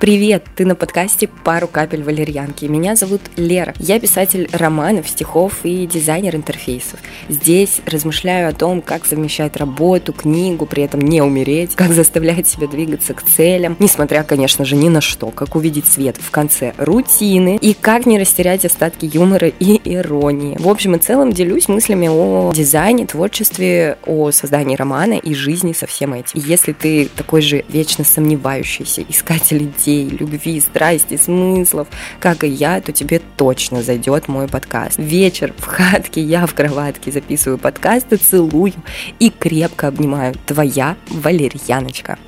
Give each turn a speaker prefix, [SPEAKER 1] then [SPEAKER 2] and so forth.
[SPEAKER 1] Привет, ты на подкасте «Пару капель валерьянки». Меня зовут Лера. Я писатель романов, стихов и дизайнер интерфейсов. Здесь размышляю о том, как совмещать работу, книгу, при этом не умереть, как заставлять себя двигаться к целям, несмотря, конечно же, ни на что, как увидеть свет в конце рутины и как не растерять остатки юмора и иронии. В общем и целом делюсь мыслями о дизайне, творчестве, о создании романа и жизни со всем этим. Если ты такой же вечно сомневающийся искатель идей, идей, любви, страсти, смыслов, как и я, то тебе точно зайдет мой подкаст. Вечер в хатке, я в кроватке записываю подкасты, целую и крепко обнимаю. Твоя Валерьяночка.